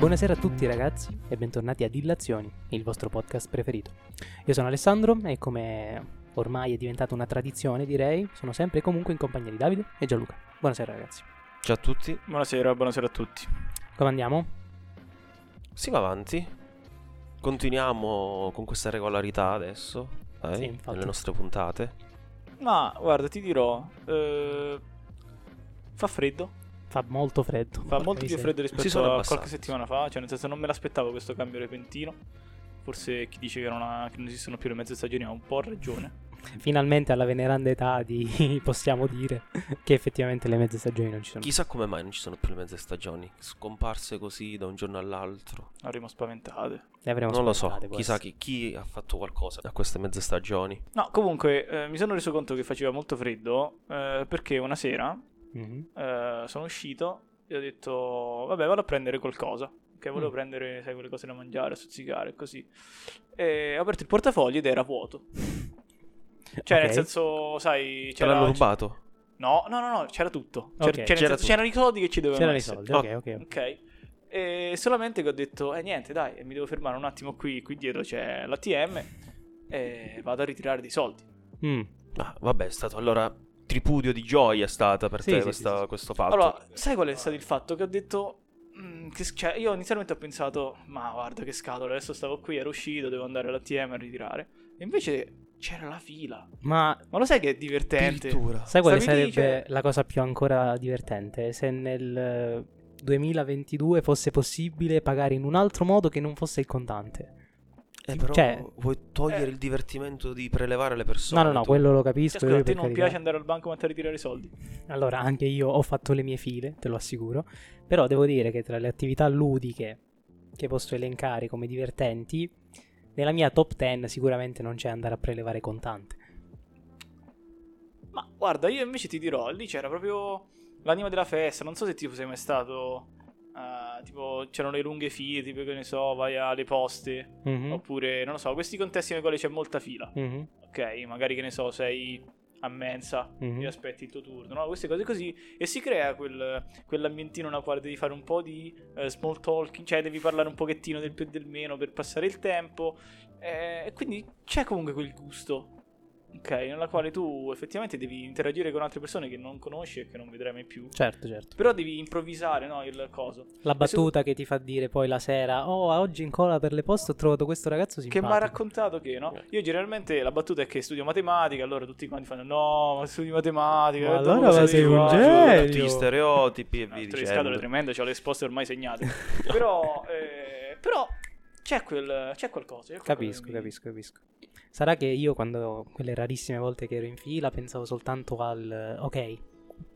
buonasera a tutti ragazzi e bentornati a Dillazioni, il vostro podcast preferito. Io sono Alessandro e come ormai è diventata una tradizione direi, sono sempre e comunque in compagnia di Davide e Gianluca. Buonasera ragazzi. Ciao a tutti. Buonasera, buonasera a tutti. Come andiamo? Si va avanti. Continuiamo con questa regolarità adesso, dai, Sì, infatti. nelle nostre puntate. Ma guarda, ti dirò, eh, fa freddo, Fa molto freddo. fa molto più freddo Si rispetto sono a abbassati. qualche settimana fa, cioè nel senso non me l'aspettavo questo cambio repentino. Forse chi dice che non, ha- che non esistono più le mezze stagioni ha un po' ragione. Finalmente alla veneranda età di possiamo dire che effettivamente le mezze stagioni non ci sono. Chissà come mai non ci sono più le mezze stagioni, scomparse così da un giorno all'altro. Avremo spaventate. Le avremo non lo so, chissà chi, chi ha fatto qualcosa a queste mezze stagioni. No, comunque eh, mi sono reso conto che faceva molto freddo eh, perché una sera Mhm. eh, sono uscito e ho detto, vabbè, vado a prendere qualcosa. Che volevo Mm. prendere, sai, quelle cose da mangiare, stuzzicare, così. E ho aperto il portafogli ed era vuoto. Cioè, Ok. nel senso, sai, Ce c'era... l'hanno rubato? No, no, no, no, c'era tutto. C'era, Ok. cioè, nel C'era senso, c'erano i soldi che ci dovevano C'erano i essere. soldi, Oh. ok, ok. Ok. E solamente che ho detto, eh niente, dai, mi devo fermare un attimo qui, qui dietro c'è l'ATM e vado a ritirare dei soldi. Mm. Ah, vabbè, è stato allora tripudio di gioia è stata per Sì, te sì, questa- sì, sì. questo fatto. Allora, sai qual è stato il fatto? Che ho detto, mm, che, cioè, io inizialmente ho pensato, ma guarda che scatola, adesso stavo qui, ero uscito, devo andare all'ATM a ritirare. E invece c'era la fila. Ma Ma lo sai che è divertente? Addirittura. sai quale Stavi sarebbe cioè- la cosa più ancora divertente? Se nel eh, 2022 fosse possibile pagare in un altro modo che non fosse il contante. Eh, però cioè- vuoi togliere Eh. il divertimento di prelevare le persone? No, no, no, tu? quello lo Cioè, capisco. scusa, io a te non carità. piace andare al banco a ritirare i soldi? Allora, anche io ho fatto le mie file, te lo assicuro. Però devo dire che tra le attività ludiche che posso elencare come divertenti, nella mia top 10 sicuramente non c'è andare a prelevare contante. Ma guarda, io invece ti dirò, lì c'era proprio l'anima della festa. Non so se tipo sei mai stato. Eh, tipo, c'erano le lunghe file, tipo che ne so, vai alle poste. Mhm, Oppure, non lo so, questi contesti nei quali c'è molta fila. mhm, Ok, magari che ne so, sei a mensa Mhm. e aspetti il tuo turno, no? Queste cose così. E si crea quel, quell'ambientino nel quale devi fare un po' di eh, small talking, cioè devi parlare un pochettino del più e del meno per passare il tempo. eh, E quindi c'è comunque quel gusto. Ok, nella quale tu effettivamente devi interagire con altre persone che non conosci e che non vedrai mai più. Certo, certo. Però devi improvvisare, no? Il coso. La battuta che ti fa dire poi la sera, oh, oggi in cola per le poste ho trovato questo ragazzo Che simpatico. mi ha raccontato che, no? Io generalmente la battuta è che studio matematica, allora tutti quanti fanno no, ma studi matematica. Ma e tu allora ma sei un fare?" genio. Tutti gli stereotipi e No, via il scatole dicendo. tremendo, ho le risposte ormai segnate. però, eh, però c'è, quel, c'è qualcosa. Capisco, mi- capisco, capisco. Sarà che io quando quelle rarissime volte che ero in fila pensavo soltanto al ok,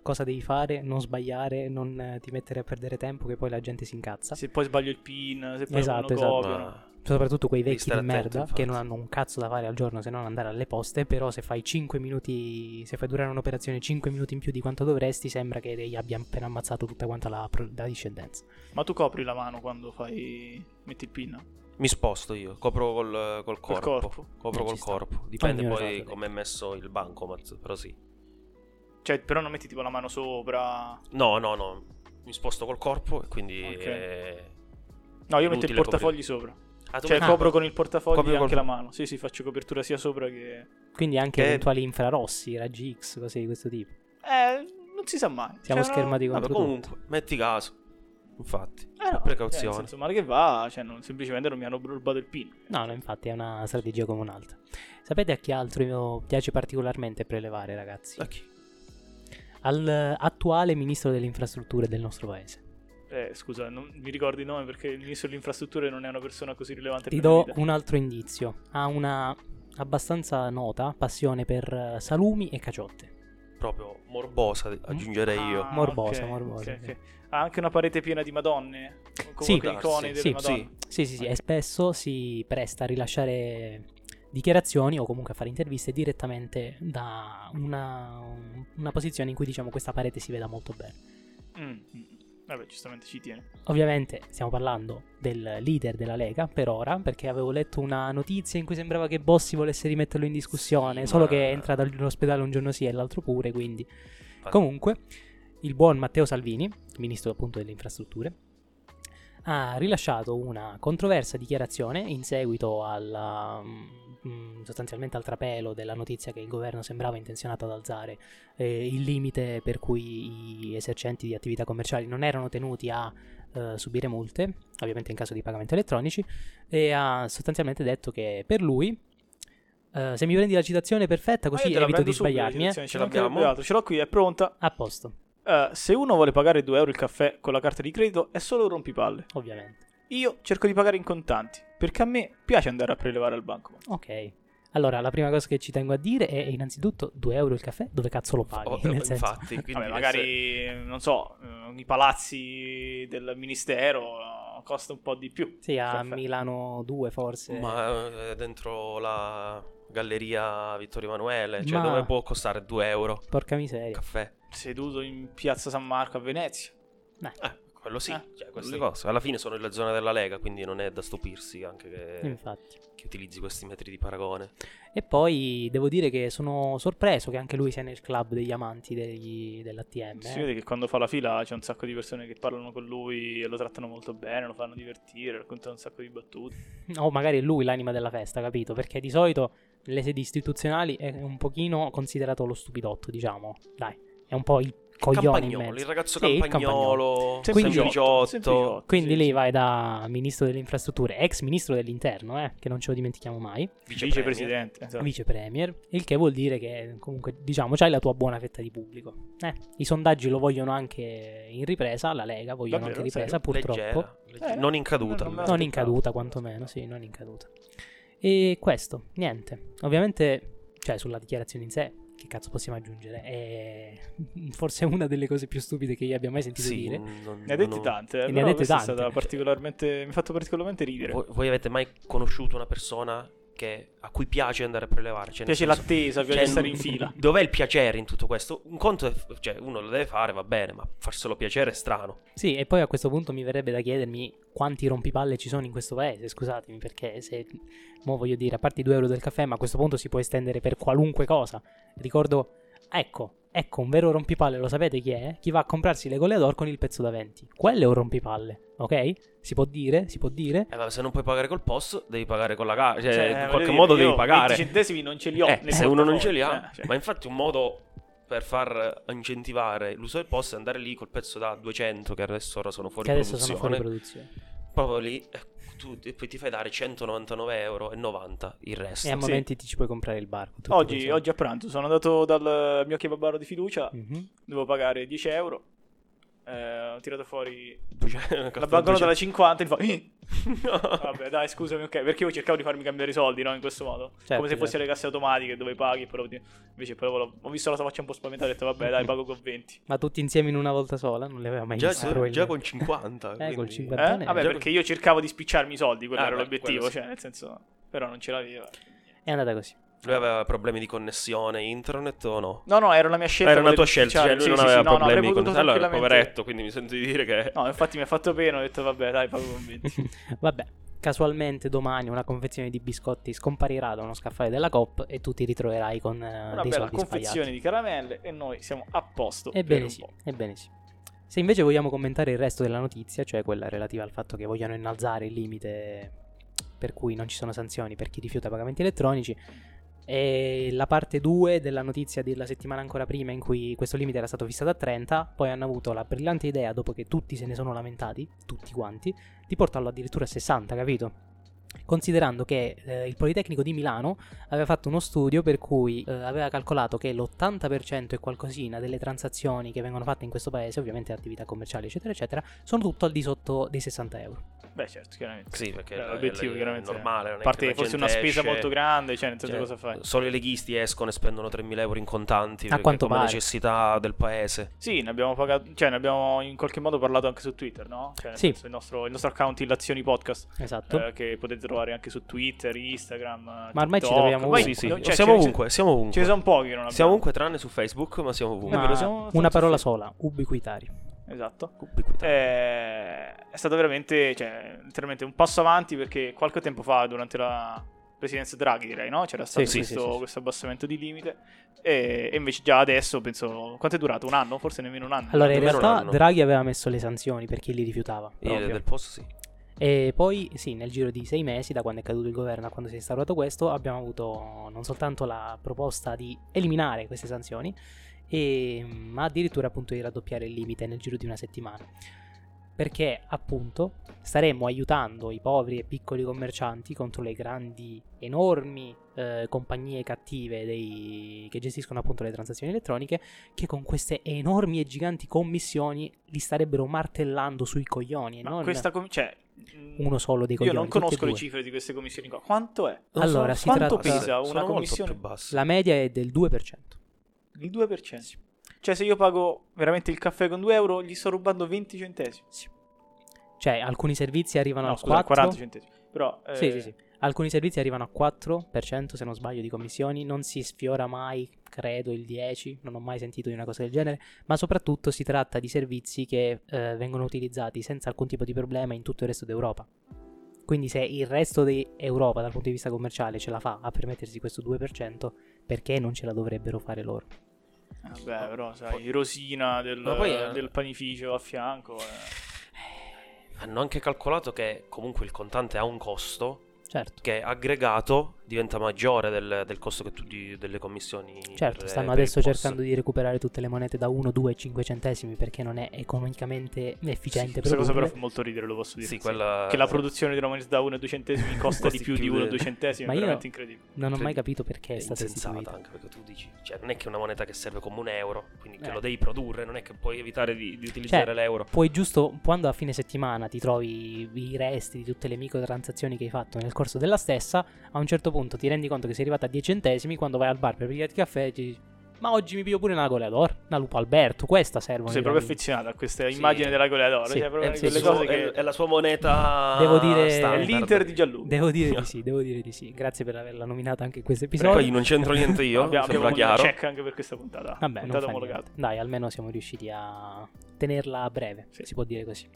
cosa devi fare, non sbagliare, non ti mettere a perdere tempo che poi la gente si incazza. Se poi sbaglio il pin, se poi Esatto, non lo esatto. copiano. Ma Soprattutto quei vecchi di attento, merda infatti. che non hanno un cazzo da fare al giorno se non andare alle poste, però se fai 5 minuti, se fai durare un'operazione 5 minuti in più di quanto dovresti, sembra che lei abbia appena ammazzato tutta quanta la, la discendenza. Ma tu copri la mano quando fai. metti il pin. mi sposto io, copro col, col corpo. corpo. Copro Eh, col sta. corpo. Dipende Ognuno poi come è messo il bancomat, però sì. Cioè, però non metti tipo la mano sopra. No, no, no. Mi sposto col corpo e quindi... Ok. eh, No, io metto il portafogli sopra. Ah, Cioè, copro con il portafogli Copri anche col- la mano. Sì, sì, faccio copertura sia sopra che. Quindi anche Che- eventuali infrarossi, raggi X, cose di questo tipo. Eh, non si sa mai. Siamo Cioè, no- schermati Vabbè, contro comunque, metti caso. Infatti. Eh no, Precauzione. cioè, nel senso, male che va, cioè, non- semplicemente non mi hanno rubato il pin. No, no, infatti è una strategia come un'altra. Sapete a chi altro piace particolarmente prelevare, ragazzi? A chi? Al eh, attuale ministro delle infrastrutture del nostro paese. Eh, scusa, non mi ricordi il nome perché il ministro delle infrastrutture non è una persona così rilevante Ti do un altro indizio. Ha una abbastanza nota passione per eh, salumi e caciotte. Proprio morbosa, aggiungerei io. Ah, Morbosa, ok, morbosa, ok, sì. ok. Ha anche una parete piena di madonne. Con Sì. con icone Sì, delle sì, madonne. Sì, sì, sì, e spesso si presta a rilasciare dichiarazioni o comunque a fare interviste direttamente da una, una posizione in cui diciamo questa parete si veda molto bene. Mm, mm. Vabbè, giustamente ci tiene. Ovviamente stiamo parlando del leader della Lega per ora, perché avevo letto una notizia in cui sembrava che Bossi volesse rimetterlo in discussione, Sì, solo ma- che è entrato all'ospedale un giorno sì e l'altro pure, quindi... Infatti. Comunque, il buon Matteo Salvini, ministro appunto delle infrastrutture, ha rilasciato una controversa dichiarazione in seguito alla, sostanzialmente al trapelo della notizia che il governo sembrava intenzionato ad alzare eh, il limite per cui i esercenti di attività commerciali non erano tenuti a eh, subire multe, ovviamente in caso di pagamenti elettronici, e ha sostanzialmente detto che per lui Uh, se mi prendi la citazione perfetta, così Ah, evito di sbagliarmi. Eh. Ce l'abbiamo. Ce l'ho qui, è pronta. A posto, Uh, se uno vuole pagare 2 euro il caffè con la carta di credito, è solo un rompipalle. ovviamente. Io cerco di pagare in contanti, perché a me piace andare a prelevare al banco. Ok. Allora, la prima cosa che ci tengo a dire è innanzitutto 2 euro il caffè, dove cazzo lo paghi? Oh, Nel senso, infatti, quindi Vabbè, se- magari, non so, eh, i palazzi del ministero eh, costa un po' di più. sì, a Caffè. Milano 2 forse. Ma eh, dentro la galleria Vittorio Emanuele, cioè Ma- dove può costare 2 euro Porca miseria. caffè? Seduto in piazza San Marco a Venezia. Eh, quello sì, Eh, cioè, queste cose. Alla fine sono nella zona della Lega, quindi non è da stupirsi anche che, che utilizzi questi metri di paragone. E poi devo dire che sono sorpreso che anche lui sia nel club degli amanti degli- dell'ATM. Si eh. vede che quando fa la fila c'è un sacco di persone che parlano con lui e lo trattano molto bene, lo fanno divertire, raccontano un sacco di battute. O magari è lui l'anima della festa, capito? Perché di solito nelle sedi istituzionali è un pochino considerato lo stupidotto, diciamo. Dai, è un po' il Campagnolo, mezzo. il ragazzo Sì, il campagnolo, sempliciotto. sempliciotto, Quindi sì, lei sì. vai da ministro delle infrastrutture, ex ministro dell'interno, eh, che non ce lo dimentichiamo mai, vicepremier. Vicepresidente. esatto. vice premier, il che vuol dire che comunque diciamo c'hai la tua buona fetta di pubblico. Eh, I sondaggi lo vogliono anche in ripresa, la Lega vogliono Davvero? anche in ripresa, Serio? purtroppo. Leggera, leggera. Eh, non in caduta. non Non in caduta, quantomeno, sì, non in caduta. E questo, niente. Ovviamente, cioè, sulla dichiarazione in sé, che cazzo possiamo aggiungere? È forse una delle cose più stupide che io abbia mai sentito Sì, dire. non- Ne ha dette non- tante, eh, Ne ha dette tante. è stata particolarmente, mi ha fatto particolarmente ridere. Voi, voi avete mai conosciuto una persona che- a cui piace andare a prelevare? Cioè, piace senso- l'attesa, piace cioè, stare in fila. Dov'è il piacere in tutto questo? Un conto è, cioè, uno lo deve fare, va bene, ma farselo piacere è strano. Sì, e poi a questo punto mi verrebbe da chiedermi quanti rompipalle ci sono in questo paese, scusatemi, perché se, mo voglio dire, a parte i 2 euro del caffè, ma a questo punto si può estendere per qualunque cosa. Ricordo, ecco, ecco, un vero rompipalle, lo sapete chi è? Chi va a comprarsi le goleador con il pezzo da 20. Quello è un rompipalle, ok? Si può dire, si può dire. Eh, ma se non puoi pagare col posto, devi pagare con la carta. Cioè, Cioè, in qualche dire, modo devi pagare. 20 centesimi non ce li ho. Eh, se uno non ce li ha. eh, cioè. Ma infatti un modo per far incentivare l'uso del posto è andare lì col pezzo da 200 che adesso ora sono fuori Che adesso sono produzione. fuori produzione. Proprio lì eh, tu e poi ti fai dare 199 euro e 90 il resto. E a Sì. momenti ti ci puoi comprare il bar. Oggi, oggi a pranzo sono andato dal mio kebabaro di fiducia, Mhm. devo pagare 10 euro. Eh, ho tirato fuori Cioè, la banconota da 50 e fa "Eh, No. Vabbè, dai, scusami, ok. Perché io cercavo di farmi cambiare i soldi, no? In questo modo. Certo, Come se certo. fossero le casse automatiche dove paghi. Però invece, poi ho ho visto la tua faccia un po' spaventata e ho detto, vabbè, dai, pago con 20. Ma tutti insieme in una volta sola? Non le aveva mai Già, viste già probabilmente. con 50. Eh, col quindi- 50. Eh? Vabbè, Già- perché io cercavo di spicciarmi i soldi, quello Ah, era beh, l'obiettivo. sì. Cioè, nel senso, però non ce l'aveva. È andata così. Lui aveva problemi di connessione internet o no? No, no, era la mia scelta. Era una tua scelta, cioè lui Sì, non sì, aveva sì, no, no, avrei problemi con potuto Allora, poveretto, quindi mi sento di dire che No, infatti mi ha fatto pena, ho detto, vabbè, dai, pago con 20. Vabbè, casualmente domani una confezione di biscotti scomparirà da uno scaffale della Coop e tu ti ritroverai con eh, Una dei bella confezione sbagliati. di caramelle e noi siamo a posto. Ebbene sì, ebbene sì. Se invece vogliamo commentare il resto della notizia, cioè quella relativa al fatto che vogliono innalzare il limite per cui non ci sono sanzioni per chi rifiuta pagamenti elettronici, e la parte 2 della notizia della settimana ancora prima in cui questo limite era stato fissato a 30, poi hanno avuto la brillante idea, dopo che tutti se ne sono lamentati, tutti quanti, di portarlo addirittura a 60, capito? Considerando che eh, il Politecnico di Milano aveva fatto uno studio per cui eh, aveva calcolato che l'80% e qualcosina delle transazioni che vengono fatte in questo paese, ovviamente attività commerciali, eccetera, eccetera, sono tutto al di sotto dei 60 euro. Beh, certo, chiaramente. Sì, perché è- l'obiettivo è chiaramente è- normale. A parte che fosse una spesa esce- molto grande, cioè, nel senso cioè, cosa fai? Solo i leghisti escono e spendono 3.000 euro in contanti perché quanto come pare. necessità del paese. Sì, ne abbiamo pagato, cioè ne abbiamo in qualche modo parlato anche su Twitter, no? Cioè, Sì. il, nostro, il nostro account Illazioni Podcast, Esatto. eh, che potete trovare anche su Twitter, Instagram. Ma ormai ci TikTok. troviamo ovunque. sì, sì, cioè, siamo ce ne- ovunque, siamo ovunque. Ce ne sono pochi non abbiamo. Siamo ovunque tranne su Facebook, ma siamo ovunque. È Ma siamo- una parola sola, ubiquitari. Esatto. Ubiquità. Eh, è stato veramente, cioè, letteralmente un passo avanti perché qualche tempo fa, durante la presidenza Draghi, direi, no? C'era stato Sì, questo, sì, sì. questo abbassamento di limite. E, e invece già adesso penso. Quanto è durato? Un anno? Forse nemmeno un anno. Allora, in realtà. Draghi aveva messo le sanzioni per chi li rifiutava. Io proprio. del posto sì. E poi, sì, nel giro di sei mesi, da quando è caduto il governo a quando si è instaurato questo, abbiamo avuto non soltanto la proposta di eliminare queste sanzioni, e- ma addirittura appunto di raddoppiare il limite nel giro di una settimana. Perché appunto staremmo aiutando i poveri e piccoli commercianti contro le grandi, enormi eh, compagnie cattive dei- che gestiscono appunto le transazioni elettroniche, che con queste enormi e giganti commissioni li starebbero martellando sui coglioni. Ma non questa com- cioè, uno solo dei Io coglioni. non tutti e conosco le cifre di queste commissioni qua. Quanto è? Non Allora, so si quanto tratta- pesa una sono commissione? più bassi. La media è del 2%. Il 2%. Cioè, se io pago veramente il caffè con 2 euro, gli sto rubando 20 centesimi. Cioè, alcuni servizi arrivano No, al scusa, 4. 40 centesimi. Però, eh, Sì, sì, sì. Alcuni servizi arrivano a 4%, se non sbaglio, di commissioni. Non si sfiora mai, credo, il 10%. Non ho mai sentito di una cosa del genere. Ma soprattutto si tratta di servizi che eh, vengono utilizzati senza alcun tipo di problema in tutto il resto d'Europa. Quindi se il resto d'Europa dal punto di vista commerciale ce la fa a permettersi questo 2%, perché non ce la dovrebbero fare loro? Vabbè, però, sai, Rosina del, poi, eh, del panificio a fianco. eh. Hanno anche calcolato che comunque il contante ha un costo Certo. che aggregato diventa maggiore del, del costo che tu di- delle commissioni. Certo, per- stanno per adesso cercando di recuperare tutte le monete da 1, 2 e 5 centesimi perché non è economicamente efficiente Questa cosa però fa molto ridere, lo posso dire. Sì, quella... Che la produzione di una moneta da 1 e 2 centesimi costa di più di più 1 e de- 2 centesimi. Ma è io- veramente incredibile. Non ho Cioè, mai capito perché è è stata insensata anche perché tu dici, cioè non è che è una moneta che serve come un euro, quindi che Eh. lo devi produrre, non è che puoi evitare di, di utilizzare Cioè, l'euro. Puoi giusto, quando a fine settimana ti trovi i resti di tutte le microtransazioni che hai fatto nel corso della stessa, a un certo punto ti rendi conto che sei arrivato a 10 centesimi, quando vai al bar per pigliarti caffè ti dici, ma oggi mi piglio pure una goleador, una lupo Alberto, questa servono. Sei proprio affezionato a questa Sì. immagine della goleadora. Sì. Cioè, proprio È, sì, il quelle cose che... è- la sua moneta Devo dire- È l'Inter di Gianluca. Devo dire di sì, devo dire di sì. Grazie per averla nominata anche in questo Poi episodio. non c'entro niente io, abbiamo, sembra abbiamo un chiaro. check anche per questa puntata. Vabbè, puntata omologata. Dai, almeno siamo riusciti a tenerla a breve, Sì. si può dire così.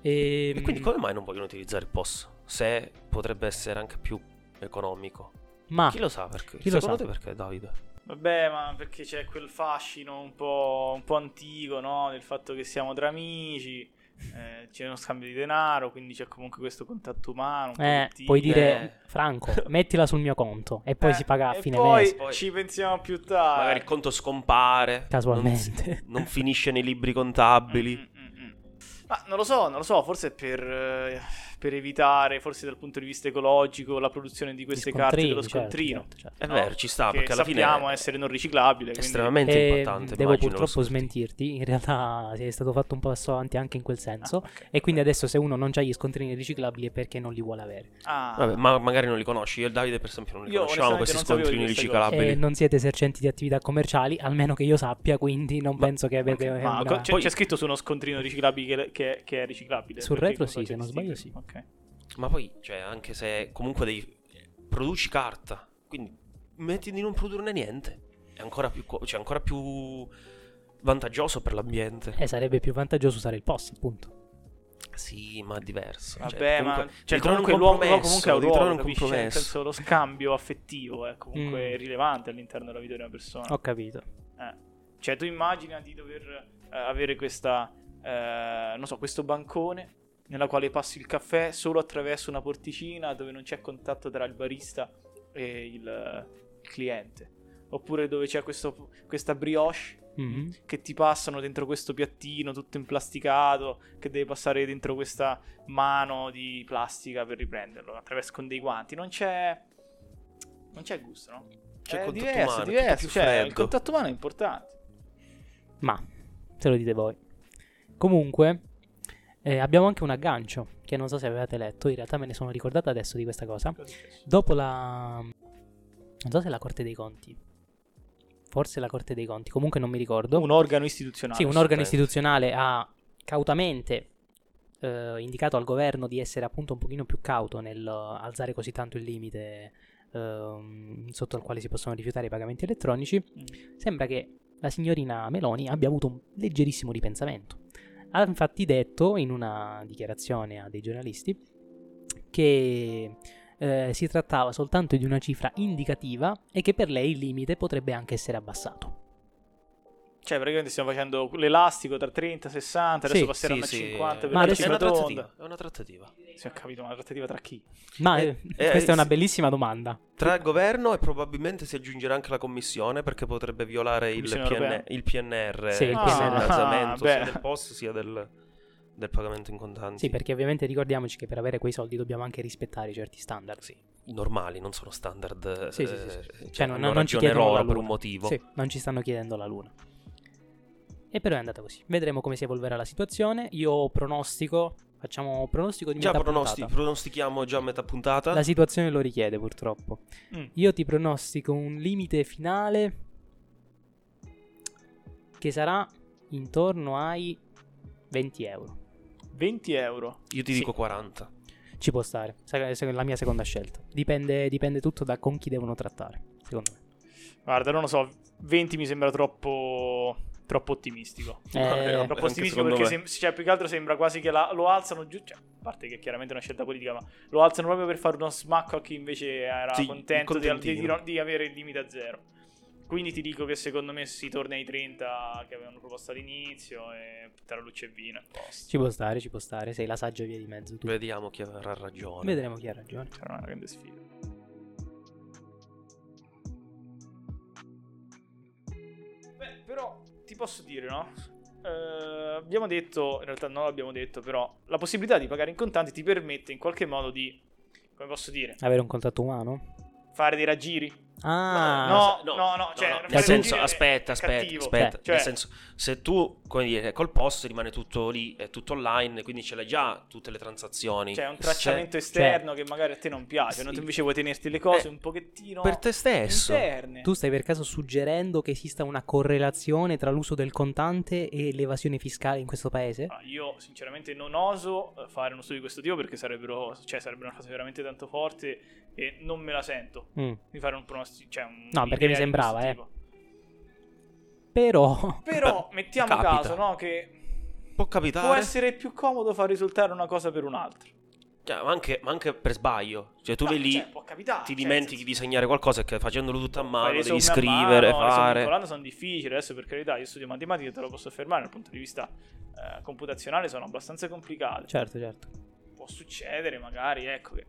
Ehm, E quindi come mai non vogliono utilizzare il POS? Se potrebbe essere anche più economico. Ma Chi lo sa perché? chi lo Secondo sa? te perché, Davide? Vabbè, ma perché c'è quel fascino un po', un po' antico, no? Del fatto che siamo tra amici, eh, c'è uno scambio di denaro, quindi c'è comunque questo contatto umano. Eh, puoi Eh. dire, Franco, mettila sul mio conto e poi Eh, si paga a e fine poi mese. Poi- ci pensiamo più tardi. Magari il conto scompare. Casualmente. Non, non finisce nei libri contabili. Mm, mm, mm, mm. Ma non lo so, non lo so, forse è per, eh, per evitare, forse dal punto di vista ecologico, la produzione di queste carte dello certo, scontrino. certo, certo. È no? vero, ci sta, perché alla fine sappiamo è essere non riciclabile. quindi- estremamente E impattante. devo purtroppo smentirti, in realtà è stato fatto un passo avanti anche in quel senso. Ah, ok. E quindi adesso se uno non ha gli scontrini riciclabili è perché non li vuole avere. Ah. Vabbè, ma magari non li conosci. Io e Davide, per esempio, non li Io conoscevamo questi scontrini riciclabili. E non siete esercenti di attività commerciali, almeno che io sappia, quindi non Ma- penso che avete Ok, Ma una- co- c'è, Poi- c'è scritto su uno scontrino riciclabile che, che- che è riciclabile. Sul retro sì, se non sbaglio sticker? Ok. Ma poi, cioè, anche se comunque devi... produci carta, quindi metti di non produrne niente. È ancora più, co- cioè, ancora più vantaggioso per l'ambiente. Eh, sarebbe più vantaggioso usare il POS, appunto. Sì, ma è diverso. Vabbè, cioè, ma comunque, cioè, devi trovare comunque un l'uomo, comunque ha un ruolo, un capisci? Nel compromesso. senso, lo scambio affettivo è comunque Mm. rilevante all'interno della vita di una persona. Ho capito. Eh. Cioè, tu immagina di dover eh, avere questa, eh, non so, questo bancone nella quale passi il caffè solo attraverso una porticina dove non c'è contatto tra il barista e il, il cliente. Oppure dove c'è questo- questa brioche Mhm. che ti passano dentro questo piattino tutto implasticato, che deve passare dentro questa mano di plastica per riprenderlo attraverso con dei guanti. Non c'è. Non c'è gusto, no? C'è è il contatto diverso, umano, diverso. Cioè, il contatto umano è importante. Ma, se lo dite voi. Comunque, eh, abbiamo anche un aggancio, che non so se avevate letto, in realtà me ne sono ricordato adesso di questa cosa. Dopo la... Non so se è la Corte dei Conti. Forse la Corte dei Conti, comunque non mi ricordo. Un organo istituzionale. Sì, un organo istituzionale ha cautamente eh, indicato al governo di essere appunto un pochino più cauto nel eh, alzare così tanto il limite ehm, sotto il quale si possono rifiutare i pagamenti elettronici. Mm. Sembra che la signorina Meloni abbia avuto un leggerissimo ripensamento. Ha infatti detto in una dichiarazione a dei giornalisti che eh, si trattava soltanto di una cifra indicativa e che per lei il limite potrebbe anche essere abbassato. Cioè, praticamente stiamo facendo l'elastico tra 30 e 60, adesso Sì, passeranno sì, a sì. 50 per Ma la adesso- È una trattativa. È una trattativa. Sì, ho capito, ma una trattativa tra chi? Ma Eh, eh, eh, questa è una sì. bellissima domanda. Tra il governo e probabilmente si aggiungerà anche la commissione perché potrebbe violare il, PN il PNR, Sì, il PNR. Ah, sia del POS sia del, del pagamento in contanti. Sì, perché ovviamente ricordiamoci che per avere quei soldi dobbiamo anche rispettare certi standard. Sì, normali, non sono standard. Sì, sì, eh, sì, sì. cioè, Cioè, non, hanno non ci chiedono loro la per luna. un motivo. Sì, non ci stanno chiedendo la luna. E però è andata così. Vedremo come si evolverà la situazione. Io pronostico, facciamo pronostico di Già metà pronosti- puntata. pronostichiamo già a metà puntata. La situazione lo richiede purtroppo. Mm. Io ti pronostico un limite finale che sarà intorno ai 20 euro. 20 euro. Io ti Sì. dico 40. Ci può stare, se- la mia seconda scelta. Dipende, dipende tutto da con chi devono trattare, secondo me. Guarda, non lo so, 20 mi sembra troppo troppo ottimistico. Eh, troppo anche ottimistico perché sem- cioè, più che altro sembra quasi che la- lo alzano giù, cioè, a parte che chiaramente è una scelta politica, ma lo alzano proprio per fare uno smacco a chi invece era Sì, contento di, di- di- avere il limite a zero. Quindi ti dico che secondo me si torna ai 30 che avevano proposto all'inizio e tra luce e vino posto. Ci può stare, ci può stare. Sei la saggia via di mezzo. Tu. Vediamo chi avrà ragione. Vedremo chi ha ragione. Sarà una grande sfida. Ti posso dire, no? Eh, abbiamo detto, in realtà non l'abbiamo detto, però la possibilità di pagare in contanti ti permette in qualche modo di, come posso dire, Avere un contatto umano? fare dei raggiri. Ah, no, no, no, cioè, nel fare senso, raggiri è aspetta, aspetta, cattivo. aspetta. Cioè, Nel senso, se tu, come dire, col post rimane tutto lì, è tutto online, quindi ce l'hai già tutte le transazioni. c'è un Se- tracciamento esterno che magari a te non piace, no? Sì. tu invece vuoi tenerti le cose Eh, un pochettino per te stesso. interne. Tu stai per caso suggerendo che esista una correlazione tra l'uso del contante e l'evasione fiscale in questo paese? Ah, io sinceramente non oso eh, fare uno studio di questo tipo perché sarebbero, cioè, sarebbe una cosa veramente tanto forte e non me la sento Mm. di fare un pronostico. Cioè un No, perché mi sembrava, eh. Però, Però mettiamo Capita. caso no, che Può capitare. può essere più comodo far risultare una cosa per un'altra. Cioè, ma, anche, ma anche per sbaglio. Cioè, tu No, lì, cioè, può capitare, ti cioè, dimentichi nel di segnare qualcosa e che facendolo tutto a mano le devi scrivere, mano, le fare. calcolando sono difficili adesso per carità io studio matematica te lo posso affermare dal punto di vista eh, computazionale sono abbastanza complicate certo, certo. può succedere magari ecco che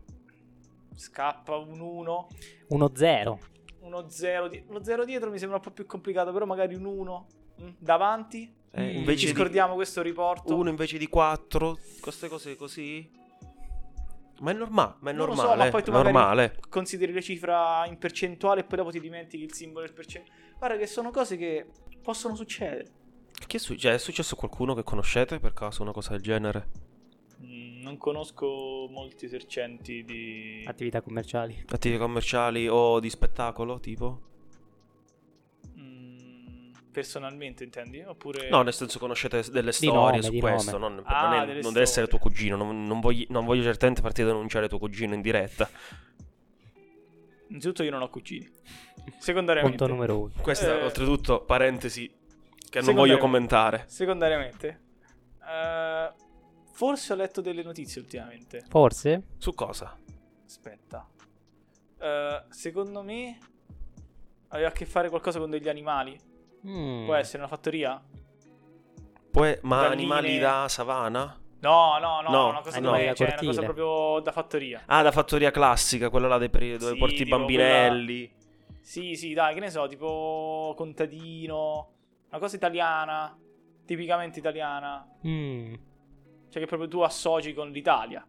scappa un 1 Uno zero. uno 0 di- uno 0 dietro mi sembra un po' più complicato però magari un 1 davanti Eh, Mm. invece ci di scordiamo questo riporto uno invece di quattro, queste cose così. Ma è normale, ma è lo so, normale. ma poi tu normale. consideri la cifra in percentuale e poi dopo ti dimentichi il simbolo del percentuale guarda che sono cose che possono succedere Che è, su- cioè, è successo a qualcuno che conoscete per caso una cosa del genere? Mm, non conosco molti esercenti di Attività commerciali. Attività commerciali o di spettacolo, tipo? Mm, personalmente intendi? Oppure No, nel senso conoscete delle storie nome, su questo. nome. Non, Ah, non è- non deve essere tuo cugino. Non, non voglio, non voglio certamente farti denunciare tuo cugino in diretta. Innanzitutto io non ho cugini. Secondariamente. Punto numero uno. Questa, Eh, oltretutto, parentesi che non voglio me- commentare. Secondariamente. eh, forse ho letto delle notizie ultimamente. Forse? Su cosa? Aspetta. Eh, secondo me aveva a che fare qualcosa con degli animali. Mm. Può essere una fattoria? Poi, ma Galline- animali da savana? No, no, no, No, una cosa, da cioè, una cosa proprio da fattoria. Ah, la fattoria classica, quella là dei peri- dove Sì, porti i bambinelli. Sì, sì, dai, che ne so, tipo contadino, una cosa italiana, tipicamente italiana, Mm. Cioè che proprio tu associ con l'Italia.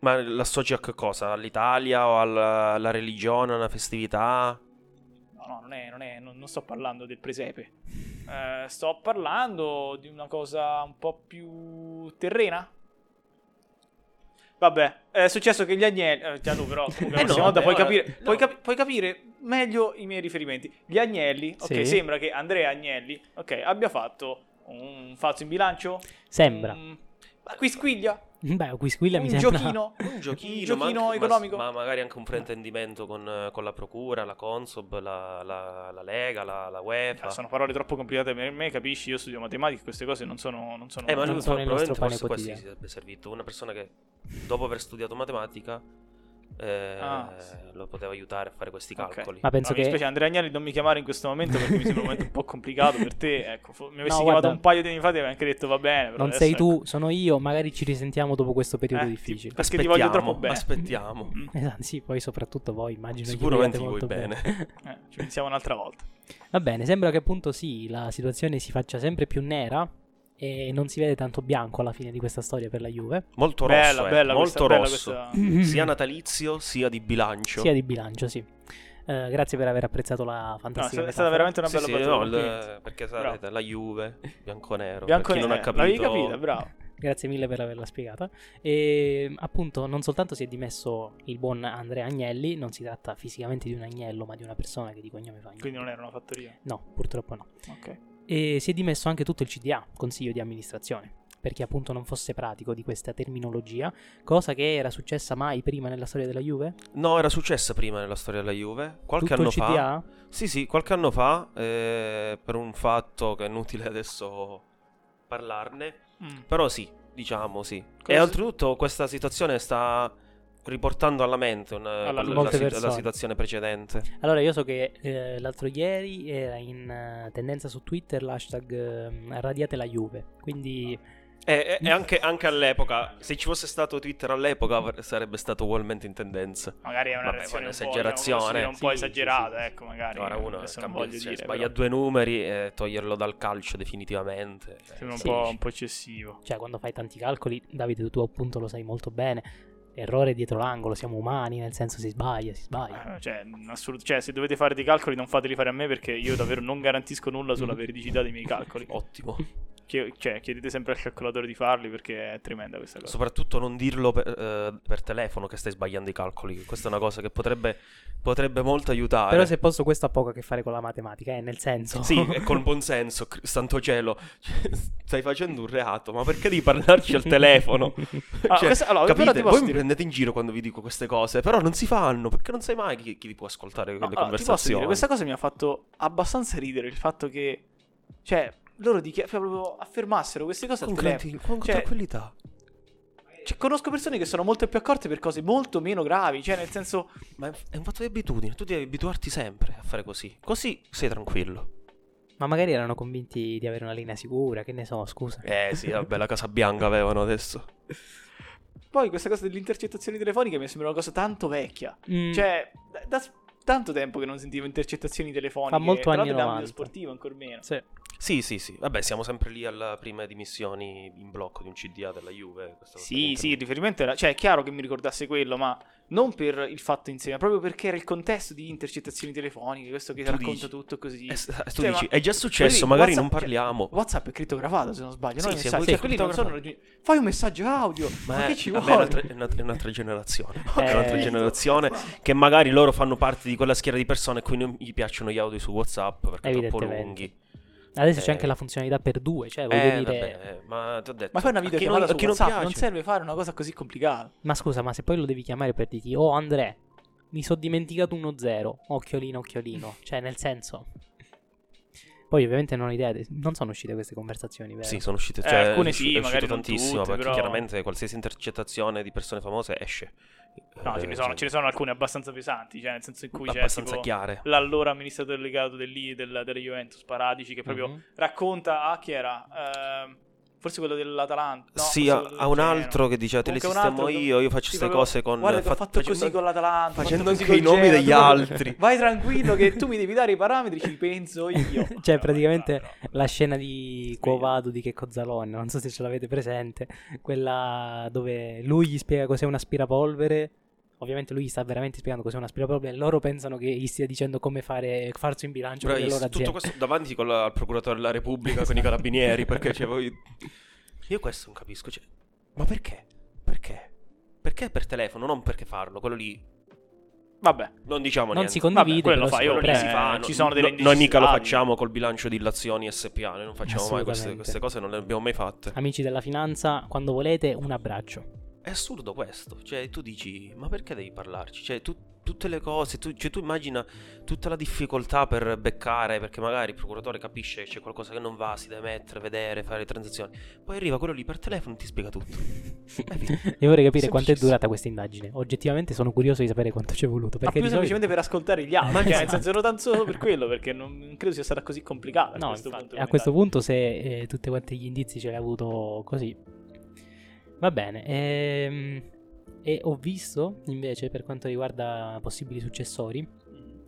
Ma l'associ a che cosa? All'Italia o alla, alla religione, a una festività? No, no, non, è, non, è, non, non sto parlando del presepe. Eh, sto parlando di una cosa un po' più terrena. Vabbè, è successo che gli agnelli. Eh, Gianlu, però, comunque, la Eh no, prossima volta vabbè, puoi, capire, no. puoi, capi- puoi capire meglio i miei riferimenti. Gli agnelli, ok, Sì. sembra che Andrea Agnelli, ok, abbia fatto un falso in bilancio. Sembra. Un... Quisquiglia. Beh, Quisquilla un mi sembra... giochino. Un giochino, un giochino ma, anche- ma- economico. Ma, magari anche un fraintendimento con, con la procura, la Consob, la, la- la Lega, la, la UEFA. Sono parole troppo complicate per me, capisci? Io studio matematica, queste cose non sono. Non sono Eh, ma non sono il nostro probabilmente pane forse questo si sarebbe servito. Una persona che dopo aver studiato matematica eh, Ah. lo poteva aiutare a fare questi calcoli. Ma penso No, mi che dispiace, Andrea Agnelli non mi chiamare in questo momento perché mi sembra un momento un po' complicato per te. Ecco, fo- mi avessi No, chiamato guarda, un paio di anni fa ti avrei anche detto va bene. però non sei ecco. tu, sono io, magari ci risentiamo dopo questo periodo Eh, difficile. Perché ti voglio troppo bene. Aspettiamo. Esatto, sì, poi soprattutto voi, immagino che Sicuramente vi gli vuoi vogliate molto bene. Eh, ci pensiamo un'altra volta. Va bene, sembra che appunto sì, la situazione si faccia sempre più nera e non si vede tanto bianco alla fine di questa storia per la Juve, Molto Bella, rosso, eh, bella molto questa, bella rosso. questa- Sia natalizio sia di bilancio. sia di bilancio, sì. Eh, grazie per aver apprezzato la No, fantastica è stata metafora. veramente una Sì, bella sì, battuta. no, complimenti. il- perché sapete, la Juve, bianco-nero. Bianco per chi non ha nero. capito, L'avevi capita, bravo. Grazie mille per averla spiegata. E appunto, non soltanto si è dimesso il buon Andrea Agnelli, non si tratta fisicamente di un agnello, ma di una persona che di cognome fa Agnelli. Quindi non era una fattoria. No, purtroppo no. Ok. E si è dimesso anche tutto il CDA, Consiglio di amministrazione, perché appunto non fosse pratico di questa terminologia, cosa che era successa mai prima nella storia della Juve. No, era successa prima nella storia della Juve. Qualche tutto anno fa. Sì, sì, qualche anno fa, eh, per un fatto che è inutile adesso parlarne. Mm. Però sì, diciamo sì. Cosa- E oltretutto questa situazione sta riportando alla mente una- Alla la, luce. la situazione precedente. Allora, io so che eh, l'altro ieri era in eh, tendenza su Twitter l'hashtag eh, radiate la Juve, quindi E, e- e anche, anche all'epoca, se ci fosse stato Twitter all'epoca, sarebbe stato ugualmente in tendenza. Magari è una Vabbè, un diciamo, un po' esagerata, sì, sì. ecco, magari. Ora uno cambia- voglio cioè, dire, sbaglia però due numeri e toglierlo dal calcio definitivamente. sembra un, Sì. po', un po' eccessivo. cioè quando fai tanti calcoli, Davide tu appunto lo sai molto bene, errore dietro l'angolo, siamo umani, nel senso si sbaglia, si sbaglia. Eh, Cioè, assolut- cioè, se dovete fare dei calcoli, non fateli fare a me perché io davvero non garantisco nulla sulla veridicità dei miei calcoli. Ottimo. Cioè, chiedete sempre al calcolatore di farli perché è tremenda questa cosa. Soprattutto non dirlo per, eh, per telefono che stai sbagliando i calcoli. Questa è una cosa che potrebbe, potrebbe molto aiutare. Però se posso questo ha poco a che fare con la matematica, eh, nel senso... Sì, e col buon senso, cr- santo cielo. Cioè, stai facendo un reato, ma perché devi parlarci al telefono? Ah, Cioè, questa- allora, però capite? posso Voi mi prendete in giro quando vi dico queste cose, però non si fanno, perché non sai mai chi, chi può ascoltare No, quelle allora, ti posso conversazioni. dire, questa cosa mi ha fatto abbastanza ridere il fatto che, cioè, loro dichi- cioè, proprio affermassero queste cose con, tranqui- con Cioè, tranquillità. Cioè, conosco persone che sono molto più accorte per cose molto meno gravi, cioè, nel senso, Ma è un fatto di abitudine, tu devi abituarti sempre a fare così. Così sei tranquillo. Ma magari erano convinti di avere una linea sicura, che ne so, scusa. Eh sì, vabbè, la Casa Bianca avevano adesso. poi questa cosa delle intercettazioni telefoniche mi sembra una cosa tanto vecchia. Mm, Cioè, da, da tanto tempo che non sentivo intercettazioni telefoniche. Fa molto anni l'altro in ambito 90. sportivo ancora meno. sì. Sì, sì, sì. Vabbè, siamo sempre lì alle prime dimissioni in blocco di un CDA della Juve. Sì, sì, il riferimento era... Cioè, è chiaro che mi ricordasse quello, ma non per il fatto in sé, ma proprio perché era il contesto di intercettazioni telefoniche, questo che Tu racconta dici. tutto così. Eh, tu Cioè, dici, ma- è già successo, Quelli- magari WhatsApp- non parliamo. WhatsApp è crittografato, se non sbaglio, Sì, no? Sì, messaggi. Cioè, quelli non sono... Fai un messaggio audio, ma, è- che ci vabbè, vuole? È un'altra, è un'altra- generazione. Eh, è un'altra generazione che magari loro fanno parte di quella schiera di persone a cui non gli piacciono gli audio su WhatsApp perché troppo Evidentemente. lunghi. Adesso c'è Eh. anche la funzionalità per due, cioè voglio Eh, dire... vabbè, eh, ma ti ho detto. Ma fai una videochiamata non- su non WhatsApp, non, serve fare una cosa così complicata. Ma scusa, ma se poi lo devi chiamare per dirti, oh Andrea, mi sono dimenticato uno zero, occhiolino, occhiolino, cioè nel senso... Poi ovviamente non ho idea, de- non sono uscite queste conversazioni, vero? Sì, sono uscite. Eh, Cioè, alcune è sì, è magari uscito tantissimo. tutte, perché però- chiaramente qualsiasi intercettazione di persone famose esce. No, Eh, ce ne, sono, cioè, ce ne sono alcune abbastanza pesanti, cioè nel senso in cui c'è abbastanza tipo chiare. l'allora amministratore delegato dell'I della, della Juventus Paradici che proprio Mhm. racconta a chi era Ehm, forse quello dell'Atalanta no, sì, a, un altro che diceva te le sistemo io, io faccio queste proprio, cose con... guarda che ho fa- fatto facendo- così con l'Atalanta facendo fatto così anche i nomi Genoa, degli altri. vai tranquillo che tu mi devi dare i parametri ci penso io Cioè, No, praticamente bravo, bravo. la scena di Sì. Quovado di Checco Zalone, non so se ce l'avete presente, quella dove lui gli spiega cos'è un aspirapolvere. Ovviamente lui gli sta veramente spiegando cos'è un aspirapolvere e loro pensano che gli stia dicendo come fare farsi un bilancio per le Bravissimo, loro tutto aziende. questo davanti con la- al procuratore della Repubblica, con i carabinieri, perché cioè, voi... Io questo non capisco, cioè, ma perché? Perché? Perché per telefono, non perché farlo, quello lì vabbè non diciamo Non niente. si condivide, quello però fa, io quello lì si comprende. fa, eh, ci sono delle no- Noi mica lo facciamo col bilancio di Illazioni SPA, noi non facciamo mai queste, queste cose, non le abbiamo mai fatte. Amici della finanza, quando volete un abbraccio. È assurdo questo, cioè tu dici, ma perché devi parlarci? Cioè tu, tu tutte le cose, tu, cioè tu immagina tutta la difficoltà per beccare, perché magari il procuratore capisce che c'è qualcosa che non va, si deve mettere, vedere, fare le transazioni. Poi arriva quello lì per telefono e ti spiega tutto. Io vorrei capire quanto è durata questa indagine. Oggettivamente sono curioso di sapere quanto ci è voluto. Ma Perché più di solito- semplicemente per ascoltare gli altri. Ma Cioè, nel esatto. senso, ero tanto solo per quello, perché non, non credo sia stata così complicata. No, a questo infatti, punto. a questo punto se eh, tutti quanti gli indizi ce li ha avuto così. Va bene. ehm, e ho visto invece per quanto riguarda possibili successori,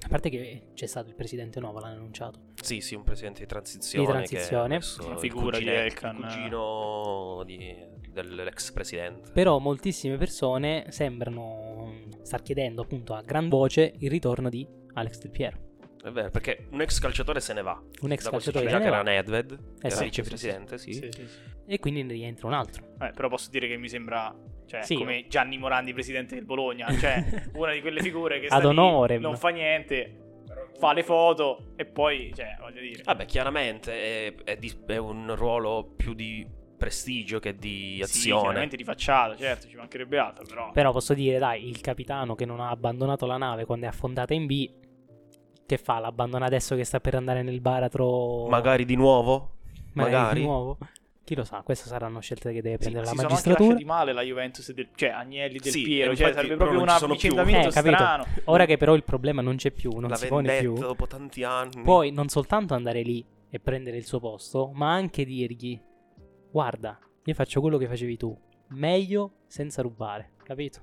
a parte che c'è stato il presidente nuovo, l'hanno annunciato. Sì, sì, un presidente di transizione. Di transizione. Una figura di cugine- Elkan. Il cugino di- dell'ex presidente. Però moltissime persone sembrano star chiedendo appunto a gran voce il ritorno di Alex Del Piero. È vero, perché un ex calciatore se ne va. Un ex Da calciatore già se che ne era va. Nedved, che era sì, vicepresidente, sì. Sì, sì, sì. E quindi ne rientra un altro. Eh, però posso dire che mi sembra cioè, Sì. come Gianni Morandi, presidente del Bologna, cioè una di quelle figure che Ad onorem. non fa niente, fa le foto e poi, cioè, voglio dire. Vabbè, chiaramente è, è di- è un ruolo più di prestigio che di Sì, azione. chiaramente di facciata, certo, ci mancherebbe altro, però. Però posso dire, dai, il capitano che non ha abbandonato la nave quando è affondata in B, che fa? L'abbandona adesso che sta per andare nel baratro? Magari di nuovo? magari magari. di nuovo? Chi lo sa, queste saranno scelte che deve Sì, prendere si la sono anche magistratura. lasciati male la Juventus del, cioè Agnelli del Sì, Piero, cioè sarebbe proprio un avvicendamento Eh, capito. strano. Ora che però il problema non c'è più, non La si pone più, dopo tanti anni. puoi non soltanto andare lì e prendere il suo posto, ma anche dirgli, guarda, io faccio quello che facevi tu, meglio senza rubare, capito?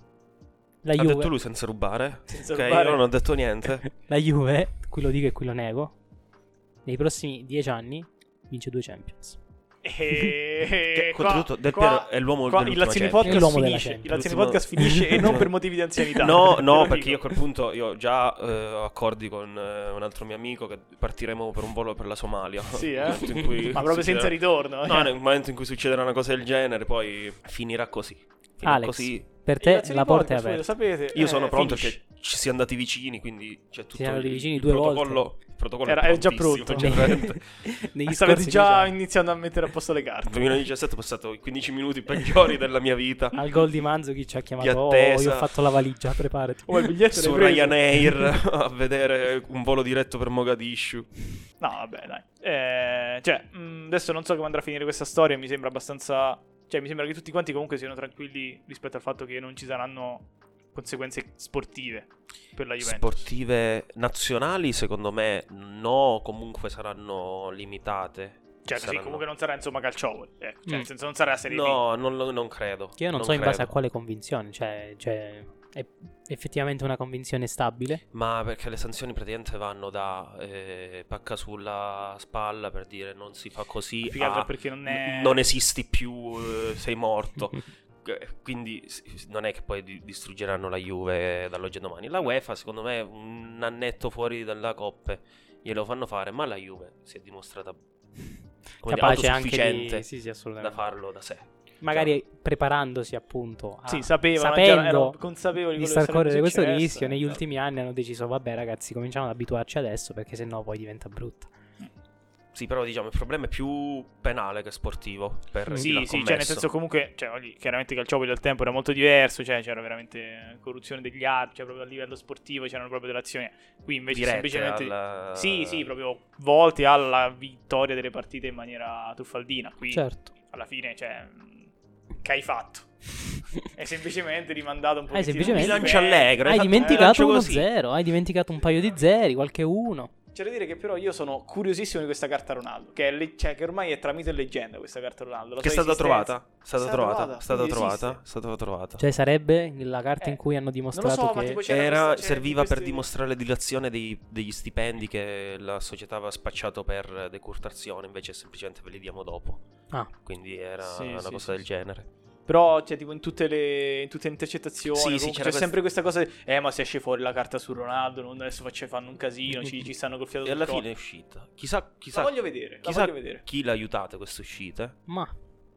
La ha Juve, detto lui senza rubare? Senza ok, rubare. io non ho detto niente. la Juve, qui lo dico e qui lo nego, nei prossimi dieci anni vince due Champions. E Che, qua- Del qua- Piero è l'uomo qua il dell'ultima l'uomo Podcast finisce, il Podcast finisce e non per motivi di anzianità. No, no, perché dico. io a quel punto io già eh, ho accordi con eh, un altro mio amico che partiremo per un volo per la Somalia. Sì, eh? cui Ma proprio succederà- senza ritorno. No, nel momento in cui succederà una cosa del genere, poi finirà così. Finirà Alex, così. per Il te la porta è aperta. sapete. Io eh, sono pronto finisce. perché ci siamo andati vicini, quindi c'è tutto siamo il, vicini il due protocollo, il protocollo Era- è era già pronto. cioè. Negli Stavi scorsi già iniziando a mettere a posto le carte. Nel 2017 ho passato i 15 minuti peggiori della mia vita Al gol di Manzo chi ci ha chiamato? Oh, io ho fatto la valigia, preparati. Oh, il biglietto su? Ryanair a vedere un volo diretto per Mogadishu. No, vabbè, dai. Eh, cioè, mh, adesso non so come andrà a finire questa storia. Mi sembra abbastanza. Cioè, mi sembra che tutti quanti comunque siano tranquilli rispetto al fatto che non ci saranno conseguenze sportive per la Juventus. Sportive nazionali, secondo me, no, comunque saranno limitate. Cioè, sì, Saranno- comunque non sarà insomma calciopoli. Ecco, cioè, Mm. nel senso, non sarà Serie. No, non, non credo. Che io non, so in base a credo. quale convinzione, cioè, cioè è effettivamente una convinzione stabile. Ma perché le sanzioni praticamente vanno da eh, pacca sulla spalla per dire non si fa così a perché non è. non esisti più, eh, sei morto. Eh, Quindi non è che poi di- distruggeranno la Juve dall'oggi al domani. La UEFA, secondo me, un annetto fuori dalla coppe glielo fanno fare, ma la Juve si è dimostrata come dire, Capace anche autosufficiente di... Sì, sì, da farlo da sé. Magari preparandosi appunto a... Sì, sapevano, sapendo consapevoli di star correre questo rischio, negli eh. ultimi anni hanno deciso, vabbè ragazzi, cominciamo ad abituarci adesso perché sennò poi diventa brutta. Sì, però diciamo il problema è più penale che sportivo per Sì, sì, cioè nel senso comunque, cioè, chiaramente il calciopoli del tempo era molto diverso, cioè c'era veramente corruzione degli arbitri, cioè proprio a livello sportivo c'erano proprio delle azioni. Qui invece Dirette semplicemente al- Sì, sì, proprio volte alla vittoria delle partite in maniera truffaldina. Qui Certo. alla fine, cioè mh, che hai fatto? È semplicemente rimandato un po' Hai semplicemente- Bilancio allegro. Hai fatto un dimenticato bilancio così. 1-0, hai dimenticato un paio di zeri, qualche uno. C'è da dire che però io sono curiosissimo di questa carta Ronaldo, che, è le- cioè, che ormai è tramite leggenda questa carta Ronaldo. la Che è stata trovata? È stata trovata? È stata trovata? È stata trovata. Cioè sarebbe la carta Eh, in cui hanno dimostrato so, che... Era, questa- c'era serviva per dimostrare la dilazione dei- degli stipendi che la società aveva spacciato per decurtazione, invece semplicemente ve li diamo dopo. Ah, Quindi era Sì, una sì, cosa sì, del sì. genere. Però, cioè, tipo, in tutte le, in tutte le intercettazioni, Sì, sì, comunque c'è questa- sempre questa cosa di, eh, ma se esce fuori la carta su Ronaldo, non adesso faccia- fanno un casino, ci, ci stanno col fiato E alla fine è uscita. Chissà, chissà, La voglio vedere, la chissà voglio vedere. chi l'ha aiutate queste uscite. ma...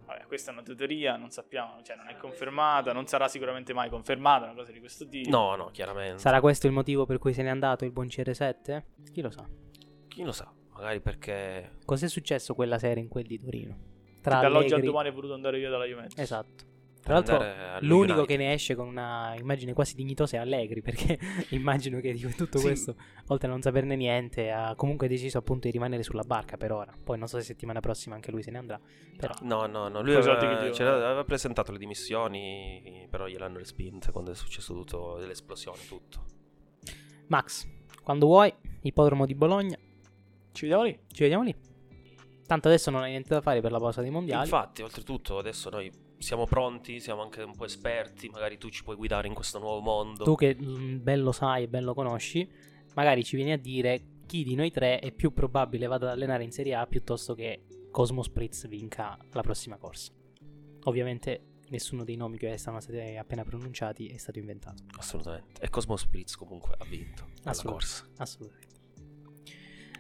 Vabbè, questa è una teoria, non sappiamo, cioè non è confermata, non sarà sicuramente mai confermata, una cosa di questo tipo. No, no, chiaramente. Sarà questo il motivo per cui se n'è andato il buon CR7? Chi lo sa? Chi lo sa? Magari perché... Cos'è successo quella sera in quel di Torino? Che Tra dall'oggi al Allegri... domani è voluto andare via dalla Juventus. Esatto. Tra l'altro, l'unico che ne esce con una immagine quasi dignitosa è Allegri, perché immagino che di tutto Sì. questo, oltre a non saperne niente, ha comunque deciso appunto di rimanere sulla barca per ora. Poi non so se settimana prossima anche lui se ne andrà. Però No, no, no, lui aveva, che aveva presentato le dimissioni, però gliel'hanno respinte quando è successo tutto, l'esplosione, tutto. Max, quando vuoi, ippodromo di Bologna, Ci vediamo lì. ci vediamo lì. Tanto adesso non hai niente da fare per la pausa dei mondiali. Infatti, oltretutto, adesso noi siamo pronti, siamo anche un po' esperti, magari tu ci puoi guidare in questo nuovo mondo. tu che mm, bello sai e bello conosci, magari ci vieni a dire chi di noi tre è più probabile vada ad allenare in Serie A piuttosto che Cosmo Spritz vinca la prossima corsa. Ovviamente nessuno dei nomi che sono stati appena pronunciati è stato inventato. Assolutamente. E Cosmo Spritz comunque ha vinto la corsa. Assolutamente.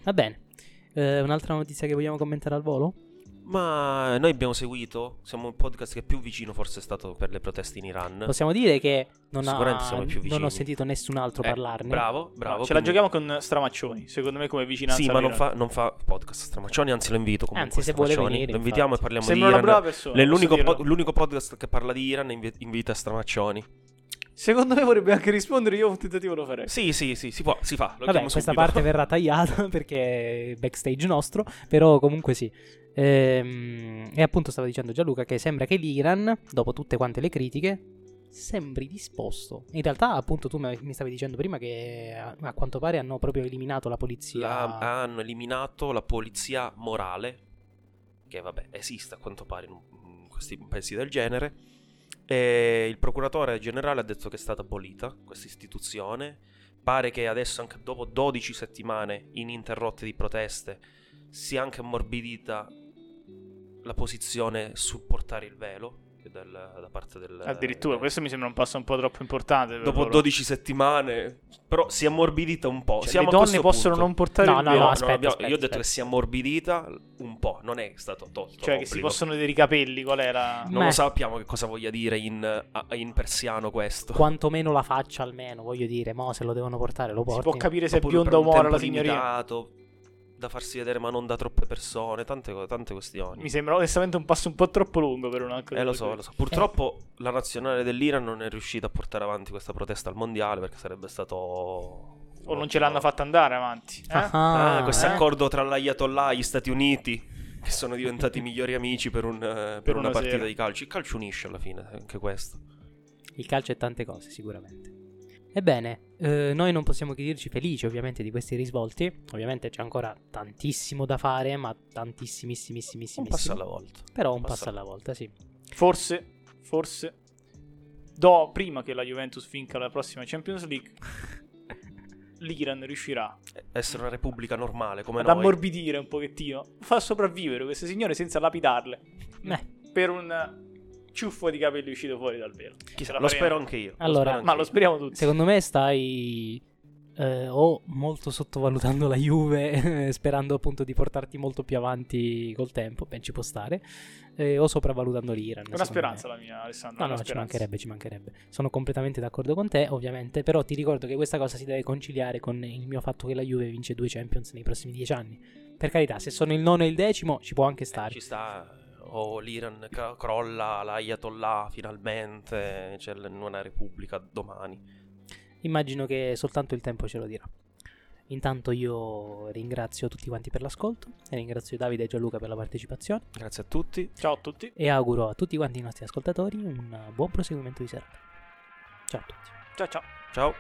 Va bene. Eh, un'altra notizia che vogliamo commentare al volo? Ma noi abbiamo seguito, siamo il podcast che più vicino forse è stato per le proteste in Iran. Possiamo dire che non, Sicuramente ha- siamo i più non ho sentito nessun altro Eh, parlarne. Bravo, bravo. Ce la quindi- giochiamo con Stramaccioni. Secondo me, come vicinanza. Sì, ma non fa, non fa podcast Stramaccioni, anzi lo invito comunque. Anzi, se vuole venire, Lo invitiamo infatti. e parliamo Sembra di una Iran. brava persona. È l'unico, po- l'unico podcast che parla di Iran invi- invita Stramaccioni. Secondo me vorrebbe anche rispondere. Io un tentativo lo farei. Sì, sì, sì, si può, si fa. Lo Vabbè, questa subito. parte verrà tagliata perché è backstage nostro, però comunque sì. Ehm, e appunto stava dicendo Gianluca che sembra che l'Iran, dopo tutte quante le critiche, sembri disposto. In realtà, appunto, tu mi mi stavi dicendo prima che a, a quanto pare hanno proprio eliminato la polizia. La- hanno eliminato la polizia morale, che vabbè esiste a quanto pare in, in questi paesi del genere. E il procuratore generale ha detto che è stata abolita questa istituzione. Pare che adesso, anche dopo 12 settimane ininterrotte di proteste, sia anche ammorbidita la posizione su portare il velo del- da parte del. Addirittura, questo mi sembra un passo un po' troppo importante. per Dopo loro. 12 settimane, però si è ammorbidita un po'. Cioè, Siamo le donne possono punto. non portare No, il no, no, No, aspetta, abbiamo- aspetta, io ho detto aspetta. che si è ammorbidita un po', non è stato tolto. Cioè, che si possono vedere i capelli. Qual era? Non Beh. lo sappiamo che cosa voglia dire in, in persiano questo. Quantomeno la faccia, almeno, voglio dire. Mo, se lo devono portare, lo Si portino. può capire se è bionda o mora la signorina. limitato, da farsi vedere ma non da troppe persone, tante, tante questioni. Mi sembra onestamente un passo un po' troppo lungo per una cosa. Eh, lo so, lo so. Purtroppo la nazionale dell'Iran non è riuscita a portare avanti questa protesta al mondiale perché sarebbe stato... O non ce l'hanno fatta andare avanti. eh? Ah, Ah, questo eh? accordo tra l'Ayatollah e gli Stati Uniti, che sono diventati migliori amici per, un, eh, per una, una partita di calcio. Il calcio unisce alla fine, anche questo. Il calcio è tante cose, sicuramente. Ebbene, eh, noi non possiamo che dirci felici ovviamente di questi risvolti. Ovviamente c'è ancora tantissimo da fare, ma tantissimissimissimo. Un passo alla volta. Però un passo passo alla volta, sì. Forse, forse, do, prima che la Juventus vinca la prossima Champions League, l'Iran riuscirà Essere una repubblica normale come ad noi. ammorbidire un pochettino, fa sopravvivere queste signore senza lapidarle Eh, per un ciuffo di capelli uscito fuori dal velo. Chissà, lo spero anche io. lo Allora, spero anche Ma lo speriamo tutti. secondo me stai eh, o molto sottovalutando la Juve, sperando appunto di portarti molto più avanti col tempo, ben ci può stare, eh, o sopravvalutando l'Iran. È una speranza me. la mia, Alessandro. No, no, ci speranza. mancherebbe, ci mancherebbe. Sono completamente d'accordo con te, ovviamente, però ti ricordo che questa cosa si deve conciliare con il mio fatto che la Juve vince due Champions nei prossimi dieci anni. Per carità, se sono il nono e il decimo ci può anche Eh, stare. ci sta. O l'Iran cro- crolla l'Ayatollah finalmente. C'è l- una repubblica domani. Immagino che soltanto il tempo ce lo dirà. Intanto io ringrazio tutti quanti per l'ascolto, e ringrazio Davide e Gianluca per la partecipazione Grazie a tutti. Ciao a tutti. e auguro a tutti quanti i nostri ascoltatori un buon proseguimento di serata. Ciao a tutti. Ciao ciao. Ciao.